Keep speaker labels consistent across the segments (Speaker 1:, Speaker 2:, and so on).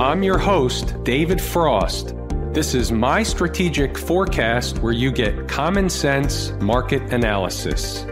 Speaker 1: I'm your host, David Frost. This is my strategic forecast where you get common sense market analysis.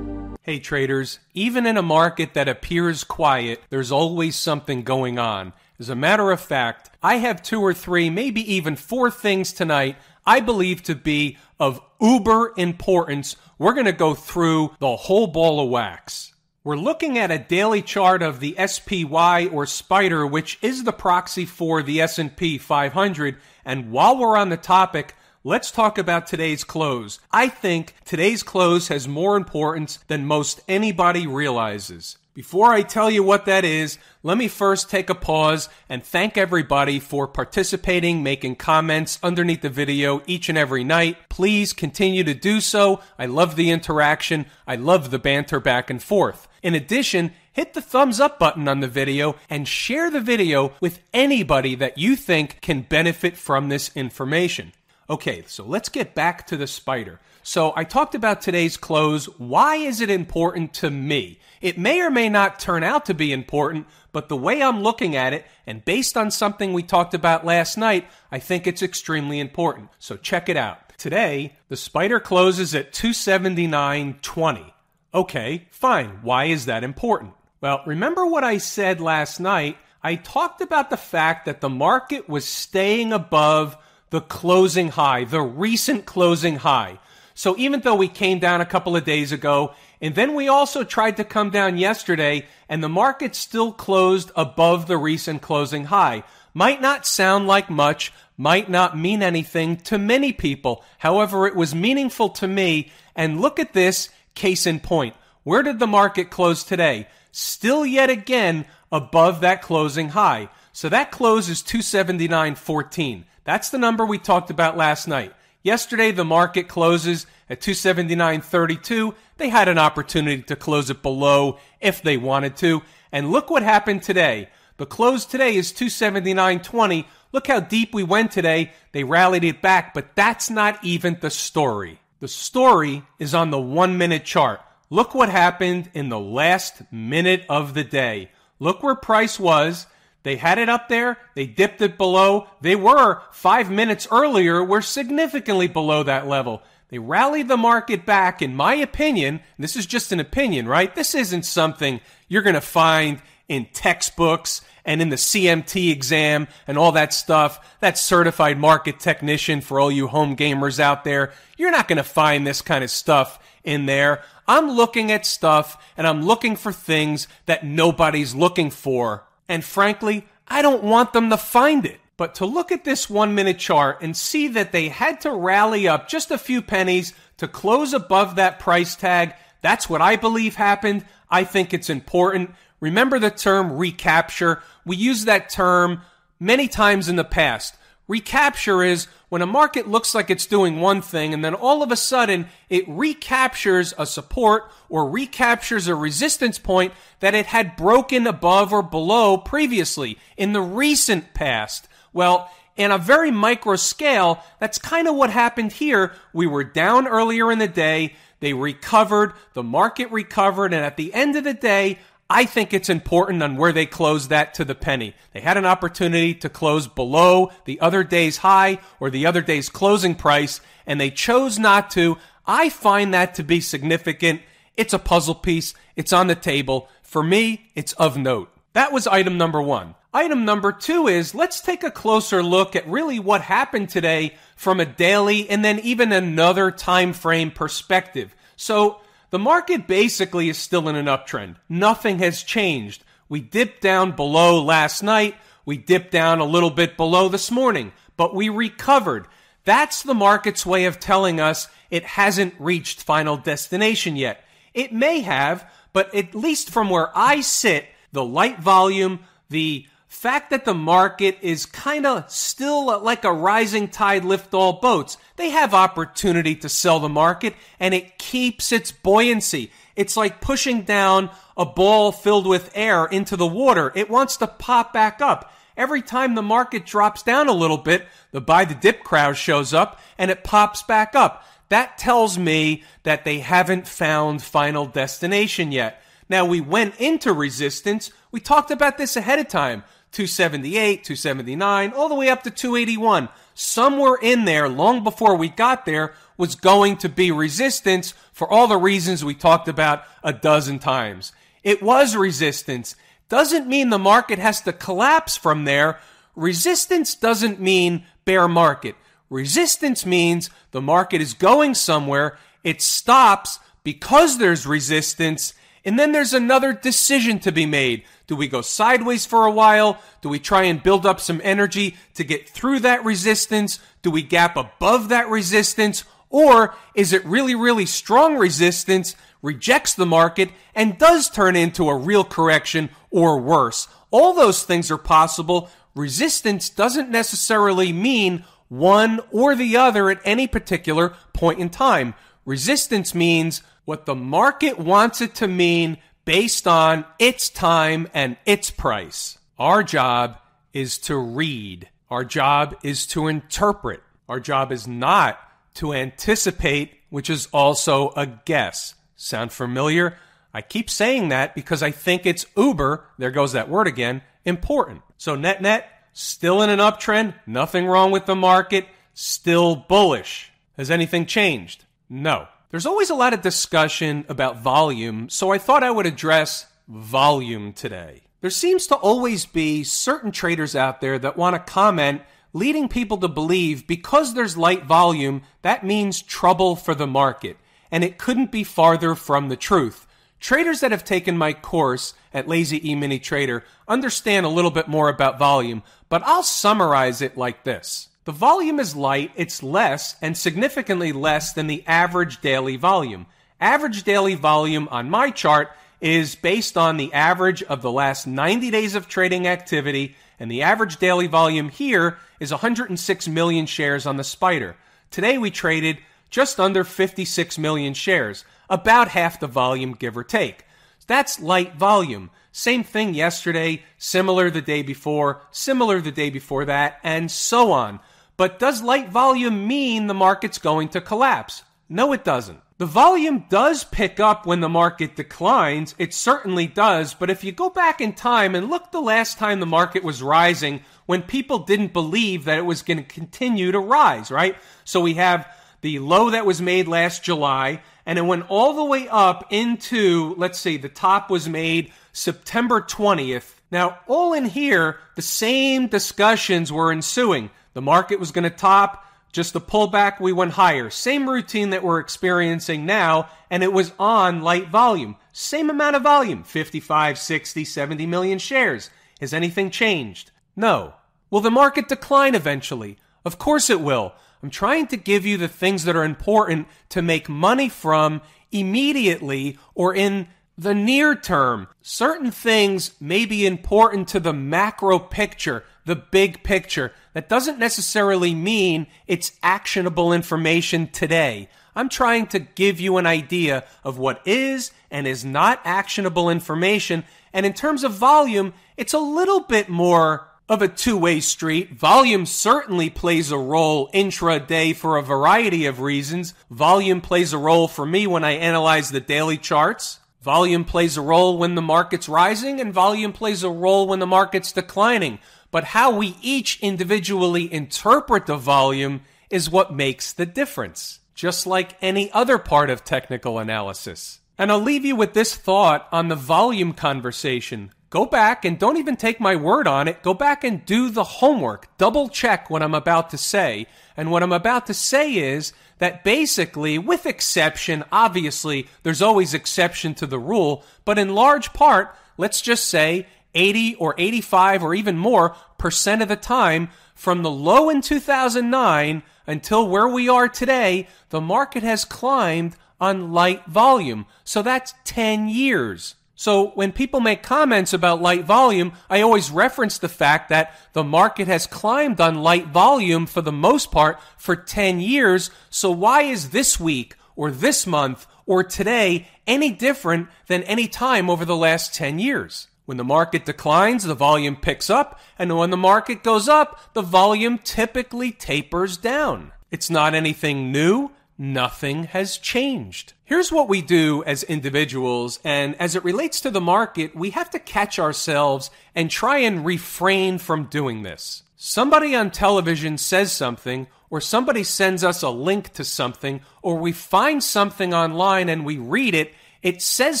Speaker 1: Hey traders, even in a market that appears quiet, there's always something going on. As a matter of fact, I have two or three, maybe even four things tonight I believe to be of uber importance. We're going to go through the whole ball of wax. We're looking at a daily chart of the SPY or Spider, which is the proxy for the S&P 500. And while we're on the topic, let's talk about today's close. I think today's close has more importance than most anybody realizes. Before I tell you what that is, let me first take a pause and thank everybody for participating, making comments underneath the video each and every night. Please continue to do so. I love the interaction. I love the banter back and forth. In addition, hit the thumbs up button on the video and share the video with anybody that you think can benefit from this information. Okay, so let's get back to the spider. So I talked about today's close. Why is it important to me? It may or may not turn out to be important, but the way I'm looking at it, and based on something we talked about last night, I think it's extremely important. So check it out. Today, the spider closes at 279.20. Okay, fine. Why is that important? Well, remember what I said last night? I talked about the fact that the market was staying above the closing high, the recent closing high. So even though we came down a couple of days ago, and then we also tried to come down yesterday, and the market still closed above the recent closing high. Might not sound like much, might not mean anything to many people. However, it was meaningful to me. And look at this case in point. Where did the market close today? Still yet again above that closing high. So that close is 279.14. That's the number we talked about last night. Yesterday, the market closes at 279.32. They had an opportunity to close it below if they wanted to. And look what happened today. The close today is 279.20. Look how deep we went today. They rallied it back, but that's not even the story. The story is on the one minute chart. Look what happened in the last minute of the day. Look where price was. They had it up there. They dipped it below. They were five minutes earlier, were significantly below that level. They rallied the market back, in my opinion. This is just an opinion, right? This isn't something you're going to find in textbooks and in the CMT exam and all that stuff. That certified market technician for all you home gamers out there. You're not going to find this kind of stuff in there. I'm looking at stuff and I'm looking for things that nobody's looking for and frankly, I don't want them to find it. But to look at this one minute chart and see that they had to rally up just a few pennies to close above that price tag, that's what I believe happened. I think it's important. Remember the term recapture? We use that term many times in the past. Recapture is when a market looks like it's doing one thing and then all of a sudden it recaptures a support or recaptures a resistance point that it had broken above or below previously in the recent past. Well, in a very micro scale, that's kind of what happened here. We were down earlier in the day. They recovered. The market recovered. And at the end of the day, I think it's important on where they close that to the penny. They had an opportunity to close below the other day's high or the other day's closing price, and they chose not to. I find that to be significant. It's a puzzle piece. It's on the table. For me, it's of note. That was item number one. Item number two is let's take a closer look at really what happened today from a daily and then even another time frame perspective. So the market basically is still in an uptrend. Nothing has changed. We dipped down below last night. We dipped down a little bit below this morning, but we recovered. That's the market's way of telling us it hasn't reached final destination yet. It may have, but at least from where I sit, the light volume, the fact that the market is kind of still like a rising tide lift all boats. They have opportunity to sell the market and it keeps its buoyancy. It's like pushing down a ball filled with air into the water. It wants to pop back up. Every time the market drops down a little bit, the buy the dip crowd shows up and it pops back up. that tells me that they haven't found final destination yet. Now we went into resistance. We talked about this ahead of time. 278, 279, all the way up to 281. Somewhere in there, long before we got there, was going to be resistance for all the reasons we talked about a dozen times. It was resistance. Doesn't mean the market has to collapse from there. Resistance doesn't mean bear market. Resistance means the market is going somewhere, it stops because there's resistance, and then there's another decision to be made. Do we go sideways for a while? Do we try and build up some energy to get through that resistance? Do we gap above that resistance? Or is it really, really strong resistance, rejects the market, and does turn into a real correction or worse? All those things are possible. Resistance doesn't necessarily mean one or the other at any particular point in time. Resistance means what the market wants it to mean based on its time and its price. Our job is to read. Our job is to interpret. Our job is not to anticipate, which is also a guess. Sound familiar? I keep saying that because I think it's uber, there goes that word again, important. So net net, Still in an uptrend, nothing wrong with the market, still bullish. Has anything changed? No. There's always a lot of discussion about volume, so I thought I would address volume today. There seems to always be certain traders out there that want to comment, leading people to believe because there's light volume, that means trouble for the market. And it couldn't be farther from the truth. Traders that have taken my course at Lazy E Mini Trader understand a little bit more about volume, but I'll summarize it like this. The volume is light, it's less and significantly less than the average daily volume. Average daily volume on my chart is based on the average of the last 90 days of trading activity, and the average daily volume here is 106 million shares on the Spider. Today we traded just under 56 million shares about half the volume, give or take. That's light volume. Same thing yesterday, similar the day before, similar the day before that, and so on. But does light volume mean the market's going to collapse? No, it doesn't. The volume does pick up when the market declines. It certainly does. But if you go back in time and look the last time the market was rising, when people didn't believe that it was going to continue to rise, right? So we have the low that was made last July, and it went all the way up into, let's see, the top was made September 20th. Now, all in here, the same discussions were ensuing. The market was going to top, just a pullback, we went higher. Same routine that we're experiencing now, and it was on light volume. Same amount of volume 55, 60, 70 million shares. Has anything changed? No. Will the market decline eventually? Of course it will. I'm trying to give you the things that are important to make money from immediately or in the near term. Certain things may be important to the macro picture, the big picture. That doesn't necessarily mean it's actionable information today. I'm trying to give you an idea of what is and is not actionable information. And in terms of volume, it's a little bit more of a two way street. Volume certainly plays a role intraday for a variety of reasons. Volume plays a role for me when I analyze the daily charts. Volume plays a role when the market's rising, and volume plays a role when the market's declining. But how we each individually interpret the volume is what makes the difference, just like any other part of technical analysis. And I'll leave you with this thought on the volume conversation go back and don't even take my word on it. Go back and do the homework. Double check what I'm about to say. And what I'm about to say is that basically, with exception, obviously, there's always exception to the rule, but in large part, let's just say 80 or 85 or even more percent of the time, from the low in 2009 until where we are today, the market has climbed on light volume. So that's 10 years. So when people make comments about light volume, I always reference the fact that the market has climbed on light volume for the most part for 10 years. So why is this week or this month or today any different than any time over the last 10 years? When the market declines, the volume picks up, and when the market goes up, the volume typically tapers down. It's not anything new nothing has changed. Here's what we do as individuals, and as it relates to the market, we have to catch ourselves and try and refrain from doing this. Somebody on television says something, or somebody sends us a link to something, or we find something online and we read it, it says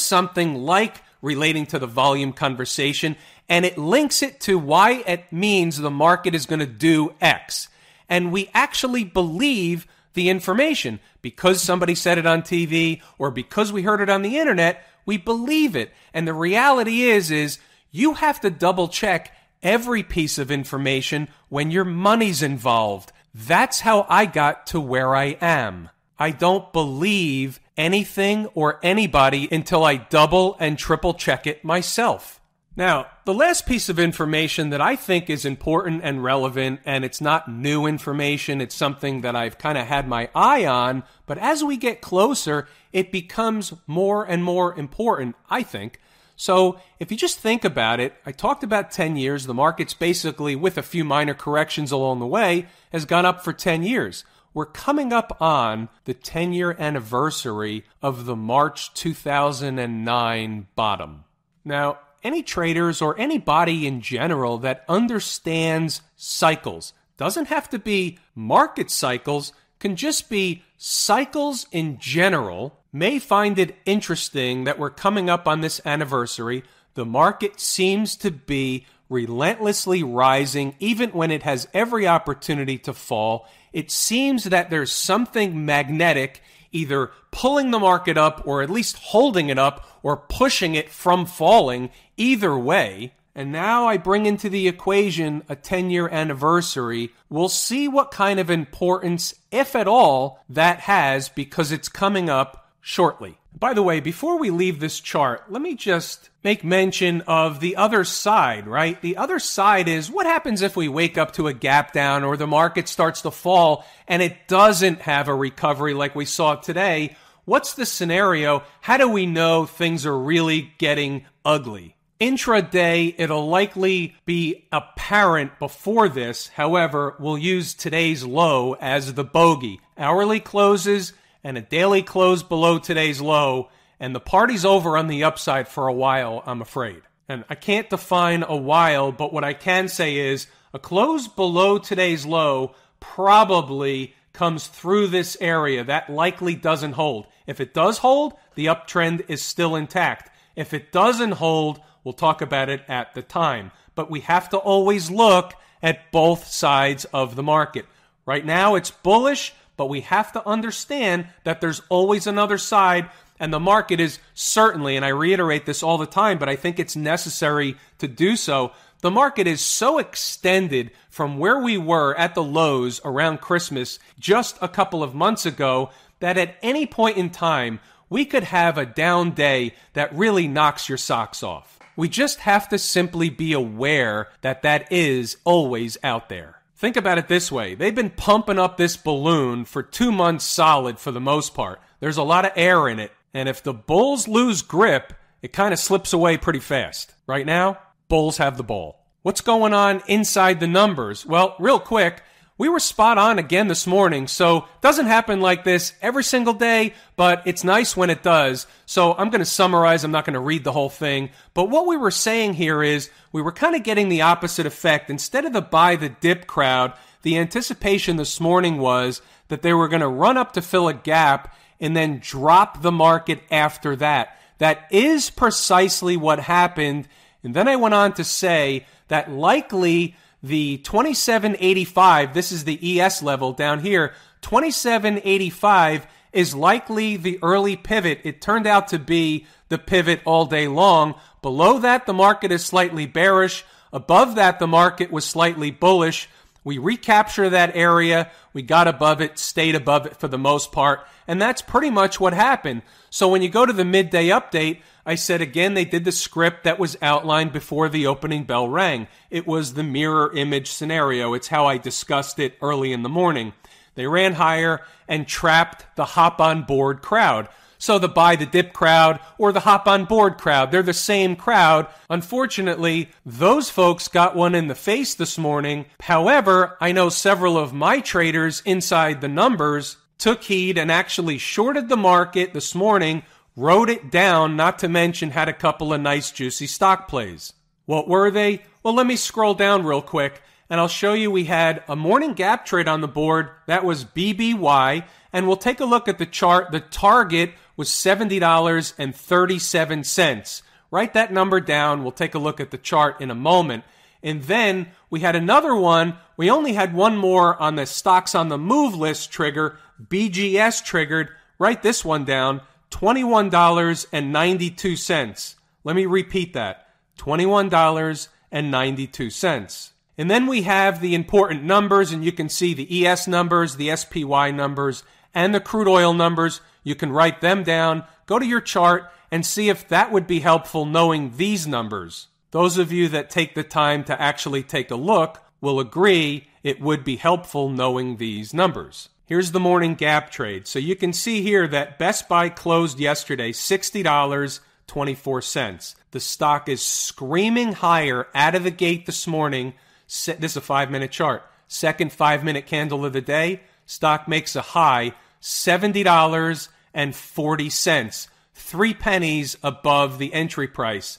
Speaker 1: something like relating to the volume conversation, and it links it to why it means the market is going to do X. And we actually believe the information. Because somebody said it on TV or because we heard it on the internet, we believe it. And the reality is, is you have to double check every piece of information when your money's involved. That's how I got to where I am. I don't believe anything or anybody until I double and triple check it myself. Now, the last piece of information that I think is important and relevant, and it's not new information, it's something that I've kind of had my eye on, but as we get closer, it becomes more and more important, I think. So, if you just think about it, I talked about 10 years. The market's basically, with a few minor corrections along the way, has gone up for 10 years. We're coming up on the 10 year anniversary of the March 2009 bottom. Now, any traders or anybody in general that understands cycles. Doesn't have to be market cycles, can just be cycles in general. May find it interesting that we're coming up on this anniversary. The market seems to be relentlessly rising, even when it has every opportunity to fall. It seems that there's something magnetic either pulling the market up or at least holding it up or pushing it from falling either way. And now I bring into the equation a 10 year anniversary. We'll see what kind of importance, if at all, that has because it's coming up shortly. By the way, before we leave this chart, let me just make mention of the other side, right? The other side is what happens if we wake up to a gap down or the market starts to fall and it doesn't have a recovery like we saw today? What's the scenario? How do we know things are really getting ugly? Intraday, it'll likely be apparent before this. However, we'll use today's low as the bogey. Hourly closes and a daily close below today's low, and the party's over on the upside for a while, I'm afraid. And I can't define a while, but what I can say is a close below today's low probably comes through this area. That likely doesn't hold. If it does hold, the uptrend is still intact. If it doesn't hold, we'll talk about it at the time. But we have to always look at both sides of the market. Right now, it's bullish but we have to understand that there's always another side and the market is certainly, and I reiterate this all the time, but I think it's necessary to do so. The market is so extended from where we were at the lows around Christmas just a couple of months ago that at any point in time, we could have a down day that really knocks your socks off. We just have to simply be aware that that is always out there. Think about it this way they've been pumping up this balloon for two months solid for the most part. There's a lot of air in it. And if the Bulls lose grip, it kind of slips away pretty fast. Right now, Bulls have the ball. What's going on inside the numbers? Well, real quick, we were spot on again this morning. So doesn't happen like this every single day, but it's nice when it does. So I'm going to summarize. I'm not going to read the whole thing. But what we were saying here is we were kind of getting the opposite effect. Instead of the buy the dip crowd, the anticipation this morning was that they were going to run up to fill a gap and then drop the market after that. That is precisely what happened. And then I went on to say that likely the 2785, this is the ES level down here, 2785 is likely the early pivot. It turned out to be the pivot all day long. Below that, the market is slightly bearish. Above that, the market was slightly bullish. We recapture that area. We got above it, stayed above it for the most part. And that's pretty much what happened. So when you go to the midday update, I said again, they did the script that was outlined before the opening bell rang. It was the mirror image scenario. It's how I discussed it early in the morning. They ran higher and trapped the hop on board crowd. So the buy the dip crowd or the hop on board crowd, they're the same crowd. Unfortunately, those folks got one in the face this morning. However, I know several of my traders inside the numbers took heed and actually shorted the market this morning, wrote it down, not to mention had a couple of nice juicy stock plays. What were they? Well, let me scroll down real quick and I'll show you we had a morning gap trade on the board. That was BBY. And we'll take a look at the chart. The target was $70.37. Write that number down. We'll take a look at the chart in a moment. And then we had another one. We only had one more on the stocks on the move list trigger. BGS triggered. Write this one down. $21.92. Let me repeat that. $21.92. And then we have the important numbers, and you can see the ES numbers, the SPY numbers, and the crude oil numbers. You can write them down, go to your chart, and see if that would be helpful knowing these numbers. Those of you that take the time to actually take a look will agree it would be helpful knowing these numbers. Here's the morning gap trade. So you can see here that Best Buy closed yesterday $60.24. The stock is screaming higher out of the gate this morning. This is a five minute chart. Second five minute candle of the day. Stock makes a high $70.40. Three pennies above the entry price.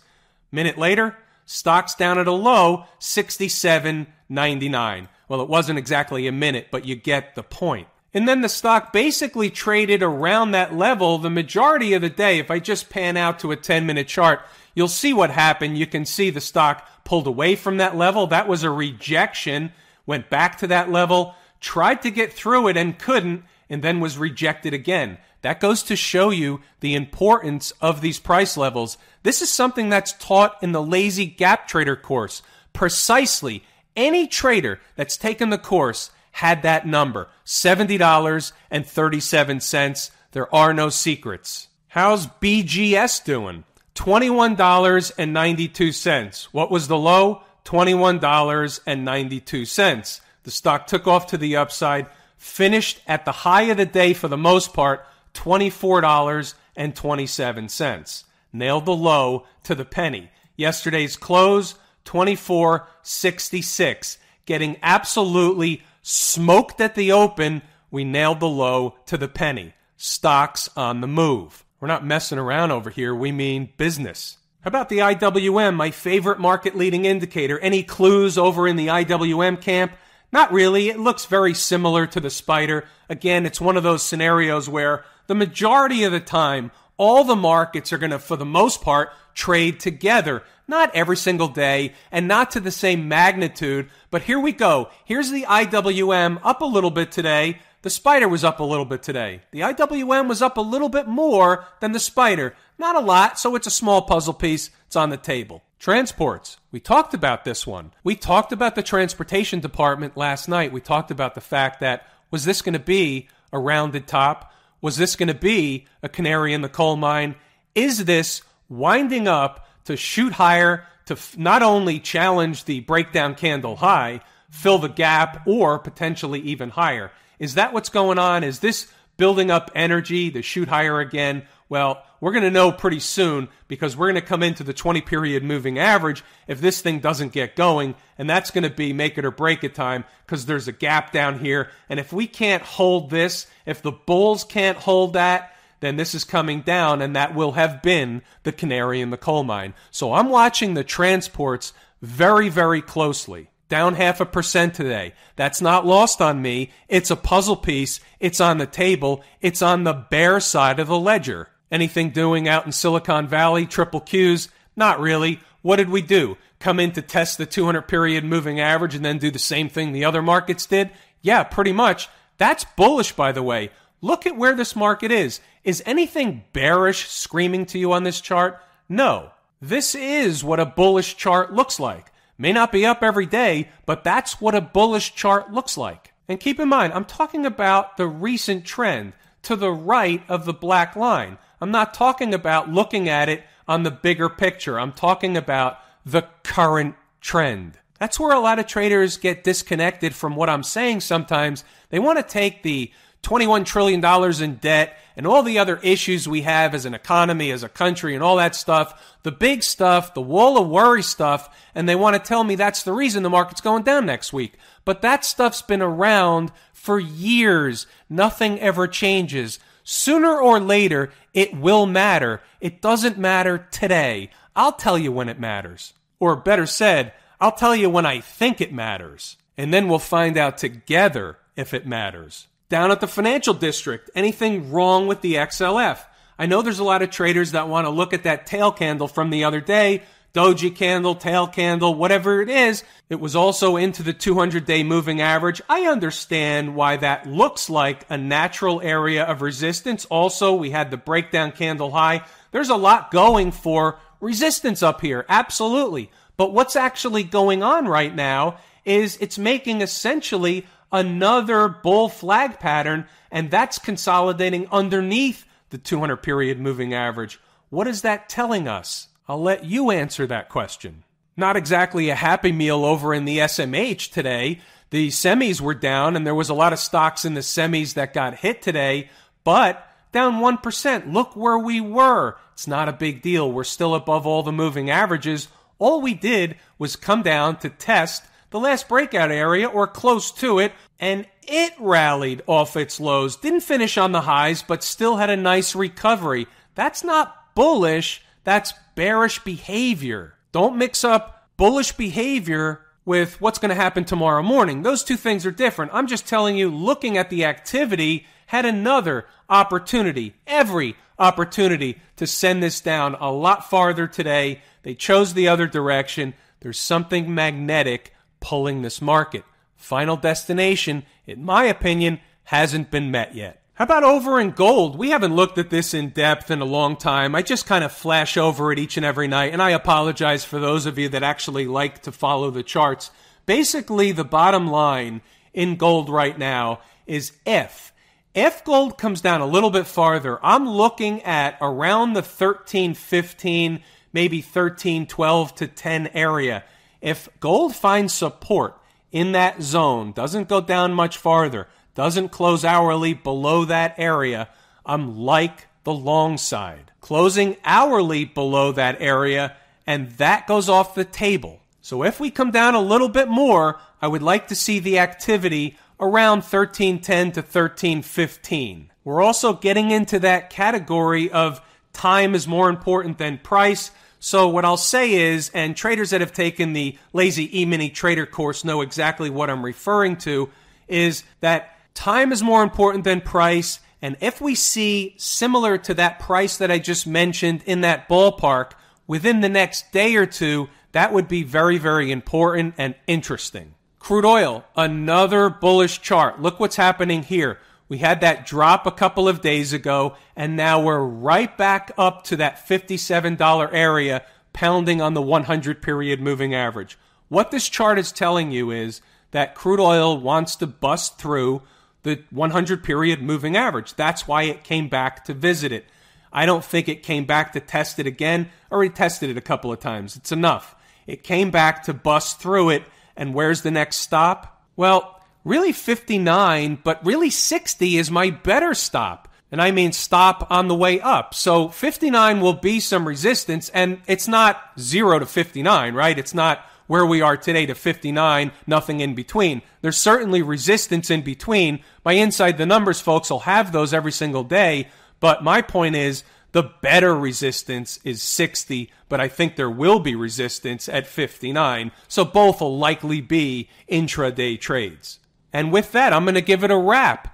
Speaker 1: Minute later, stock's down at a low 67.99. Well, it wasn't exactly a minute, but you get the point. And then the stock basically traded around that level the majority of the day. If I just pan out to a 10 minute chart, you'll see what happened. You can see the stock pulled away from that level. That was a rejection, went back to that level, tried to get through it and couldn't, and then was rejected again. That goes to show you the importance of these price levels. This is something that's taught in the lazy gap trader course. Precisely any trader that's taken the course had that number $70.37. There are no secrets. How's BGS doing? $21.92. What was the low? $21.92. The stock took off to the upside, finished at the high of the day for the most part, $24.27. Nailed the low to the penny. Yesterday's close, 24.66. Getting absolutely smoked at the open, we nailed the low to the penny. Stocks on the move. We're not messing around over here, we mean business. How about the IWM, my favorite market leading indicator? Any clues over in the IWM camp? Not really. It looks very similar to the spider. Again, it's one of those scenarios where the majority of the time, all the markets are going to, for the most part, trade together. Not every single day and not to the same magnitude, but here we go. Here's the IWM up a little bit today. The spider was up a little bit today. The IWM was up a little bit more than the spider. Not a lot, so it's a small puzzle piece. It's on the table. Transports. We talked about this one. We talked about the transportation department last night. We talked about the fact that was this going to be a rounded top? Was this going to be a canary in the coal mine? Is this winding up to shoot higher, to f- not only challenge the breakdown candle high, fill the gap, or potentially even higher. Is that what's going on? Is this building up energy to shoot higher again? Well, we're going to know pretty soon because we're going to come into the 20 period moving average if this thing doesn't get going. And that's going to be make it or break it time because there's a gap down here. And if we can't hold this, if the bulls can't hold that, then this is coming down, and that will have been the canary in the coal mine. So I'm watching the transports very, very closely. Down half a percent today. That's not lost on me. It's a puzzle piece. It's on the table. It's on the bear side of the ledger. Anything doing out in Silicon Valley, triple Qs? Not really. What did we do? Come in to test the 200 period moving average and then do the same thing the other markets did? Yeah, pretty much. That's bullish, by the way. Look at where this market is. Is anything bearish screaming to you on this chart? No. This is what a bullish chart looks like. May not be up every day, but that's what a bullish chart looks like. And keep in mind, I'm talking about the recent trend to the right of the black line. I'm not talking about looking at it on the bigger picture. I'm talking about the current trend. That's where a lot of traders get disconnected from what I'm saying sometimes. They want to take the $21 trillion in debt and all the other issues we have as an economy, as a country, and all that stuff, the big stuff, the wall of worry stuff, and they want to tell me that's the reason the market's going down next week. But that stuff's been around for years. Nothing ever changes. Sooner or later, it will matter. It doesn't matter today. I'll tell you when it matters. Or better said, I'll tell you when I think it matters. And then we'll find out together if it matters. Down at the financial district, anything wrong with the XLF? I know there's a lot of traders that want to look at that tail candle from the other day, doji candle, tail candle, whatever it is. It was also into the 200 day moving average. I understand why that looks like a natural area of resistance. Also, we had the breakdown candle high. There's a lot going for resistance up here. Absolutely. But what's actually going on right now is it's making essentially another bull flag pattern, and that's consolidating underneath the 200 period moving average. What is that telling us? I'll let you answer that question. Not exactly a happy meal over in the SMH today. The semis were down, and there was a lot of stocks in the semis that got hit today, but down 1%. Look where we were. It's not a big deal. We're still above all the moving averages. All we did was come down to test the last breakout area or close to it, and it rallied off its lows. Didn't finish on the highs, but still had a nice recovery. That's not bullish, that's bearish behavior. Don't mix up bullish behavior with what's going to happen tomorrow morning. Those two things are different. I'm just telling you, looking at the activity had another opportunity, every opportunity to send this down a lot farther today. They chose the other direction. There's something magnetic pulling this market. Final destination, in my opinion, hasn't been met yet. How about over in gold? We haven't looked at this in depth in a long time. I just kind of flash over it each and every night, and I apologize for those of you that actually like to follow the charts. Basically, the bottom line in gold right now is if if gold comes down a little bit farther, I'm looking at around the 13, 15, maybe 13, 12 to 10 area. If gold finds support in that zone, doesn't go down much farther, doesn't close hourly below that area, I'm like the long side. Closing hourly below that area, and that goes off the table. So if we come down a little bit more, I would like to see the activity around 1310 to 1315. We're also getting into that category of time is more important than price. So what I'll say is, and traders that have taken the lazy e-mini trader course know exactly what I'm referring to, is that time is more important than price. And if we see similar to that price that I just mentioned in that ballpark within the next day or two, that would be very, very important and interesting. Crude oil, another bullish chart. Look what's happening here. We had that drop a couple of days ago, and now we're right back up to that $57 area, pounding on the 100 period moving average. What this chart is telling you is that crude oil wants to bust through the 100 period moving average. That's why it came back to visit it. I don't think it came back to test it again. Already tested it a couple of times. It's enough. It came back to bust through it. And where's the next stop? Well, really 59, but really 60 is my better stop. And I mean stop on the way up. So 59 will be some resistance, and it's not 0 to 59, right? It's not where we are today to 59, nothing in between. There's certainly resistance in between. My inside the numbers folks will have those every single day, but my point is the better resistance is 60, but I think there will be resistance at 59. So both will likely be intraday trades. And with that, I'm going to give it a wrap.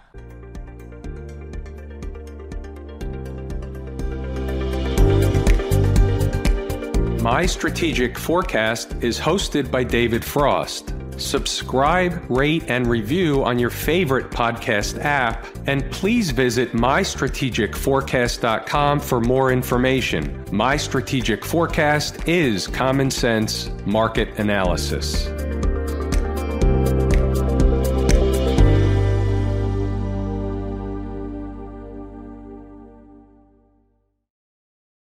Speaker 1: My Strategic Forecast is hosted by David Frost. Subscribe, rate, and review on your favorite podcast app, and please visit mystrategicforecast.com for more information. My Strategic Forecast is common sense market analysis.